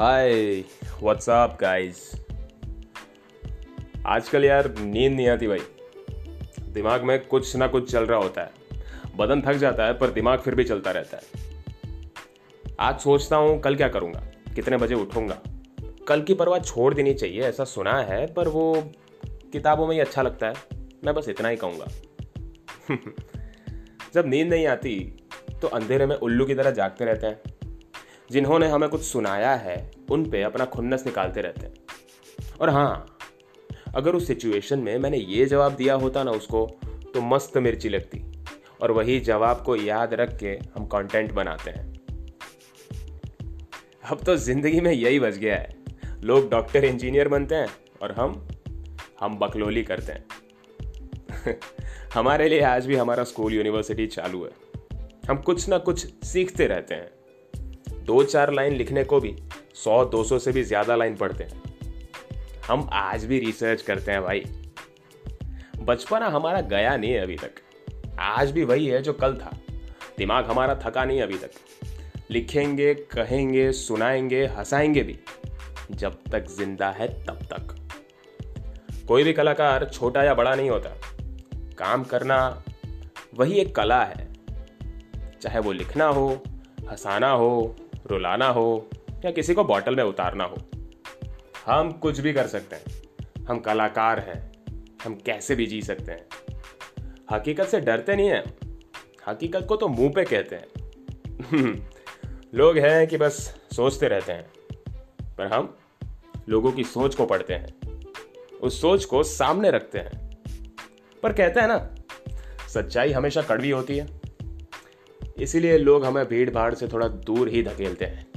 Hi what's up guys आजकल यार नींद नहीं आती भाई। दिमाग में कुछ ना कुछ चल रहा होता है। बदन थक जाता है, पर दिमाग फिर भी चलता रहता है। आज सोचता हूँ कल क्या करूँगा? कितने बजे उठूँगा? कल की परवाह छोड़ देनी चाहिए, ऐसा सुना है, पर वो किताबों में ही अच्छा लगता है। मैं बस इतना ही कहूँगा। जब नींद नहीं आती तो अंधेरे में उल्लू की तरह जागते रहते हैं। जिन्होंने हमें कुछ सुनाया है, उन पे अपना खुन्नस निकालते रहते हैं। और हाँ अगर उस सिचुएशन में मैंने ये जवाब दिया होता ना उसको तो मस्त मिर्ची लगती। और वही जवाब को याद रख के हम कंटेंट बनाते हैं। अब तो ज़िंदगी में यही बच गया है। लोग डॉक्टर इंजीनियर बनते हैं और हम हम बकलोली करते हैं। हमारे लिए आज भी हमारा स्कूल यूनिवर्सिटी चालू है। हम कुछ ना कुछ सीखते रहते हैं। दो चार लाइन लिखने को भी सौ दो सौ से भी ज़्यादा लाइन पढ़ते हैं। हम आज भी रिसर्च करते हैं भाई। बचपना हमारा गया नहीं है अभी तक। आज भी वही है जो कल था। दिमाग हमारा थका नहीं अभी तक। लिखेंगे, कहेंगे, सुनाएँगे, हंसाएँगे भी। जब तक ज़िंदा है तब तक। कोई भी कलाकार छोटा या बड़ा नहीं होता। काम करना वही एक कला है। चाहे वो लिखना हो, हंसाना हो रुलाना हो या किसी को बॉटल में उतारना हो, हम कुछ भी कर सकते हैं। हम कलाकार हैं, हम कैसे भी जी सकते हैं। हकीकत से डरते नहीं हैं, हकीकत को तो मुँह पे कहते हैं। लोग हैं कि बस सोचते रहते हैं, पर हम लोगों की सोच को पढ़ते हैं, उस सोच को सामने रखते हैं। पर कहते हैं ना, सच्चाई हमेशा कड़वी होती है। इसीलिए लोग हमें भीड़ भाड़ से थोड़ा दूर ही धकेलते हैं।